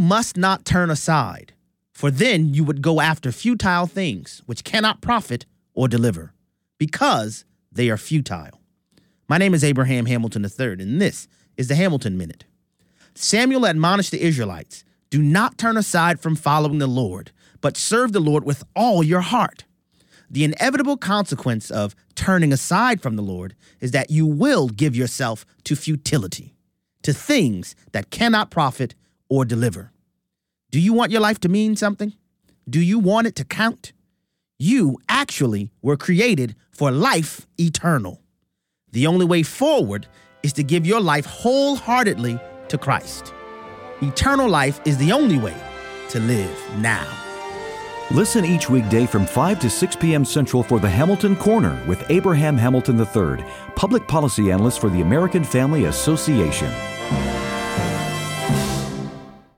must not turn aside, for then you would go after futile things which cannot profit or deliver, because they are futile. My name is Abraham Hamilton III, and this is the Hamilton Minute. Samuel admonished the Israelites do not turn aside from following the Lord, but serve the Lord with all your heart. The inevitable consequence of turning aside from the Lord is that you will give yourself to futility, to things that cannot profit or deliver. Do you want your life to mean something? Do you want it to count? You actually were created for life eternal. The only way forward is to give your life wholeheartedly to Christ. Eternal life is the only way to live now. Listen each weekday from 5 to 6 p.m. Central for the Hamilton Corner with Abraham Hamilton III, public policy analyst for the American Family Association.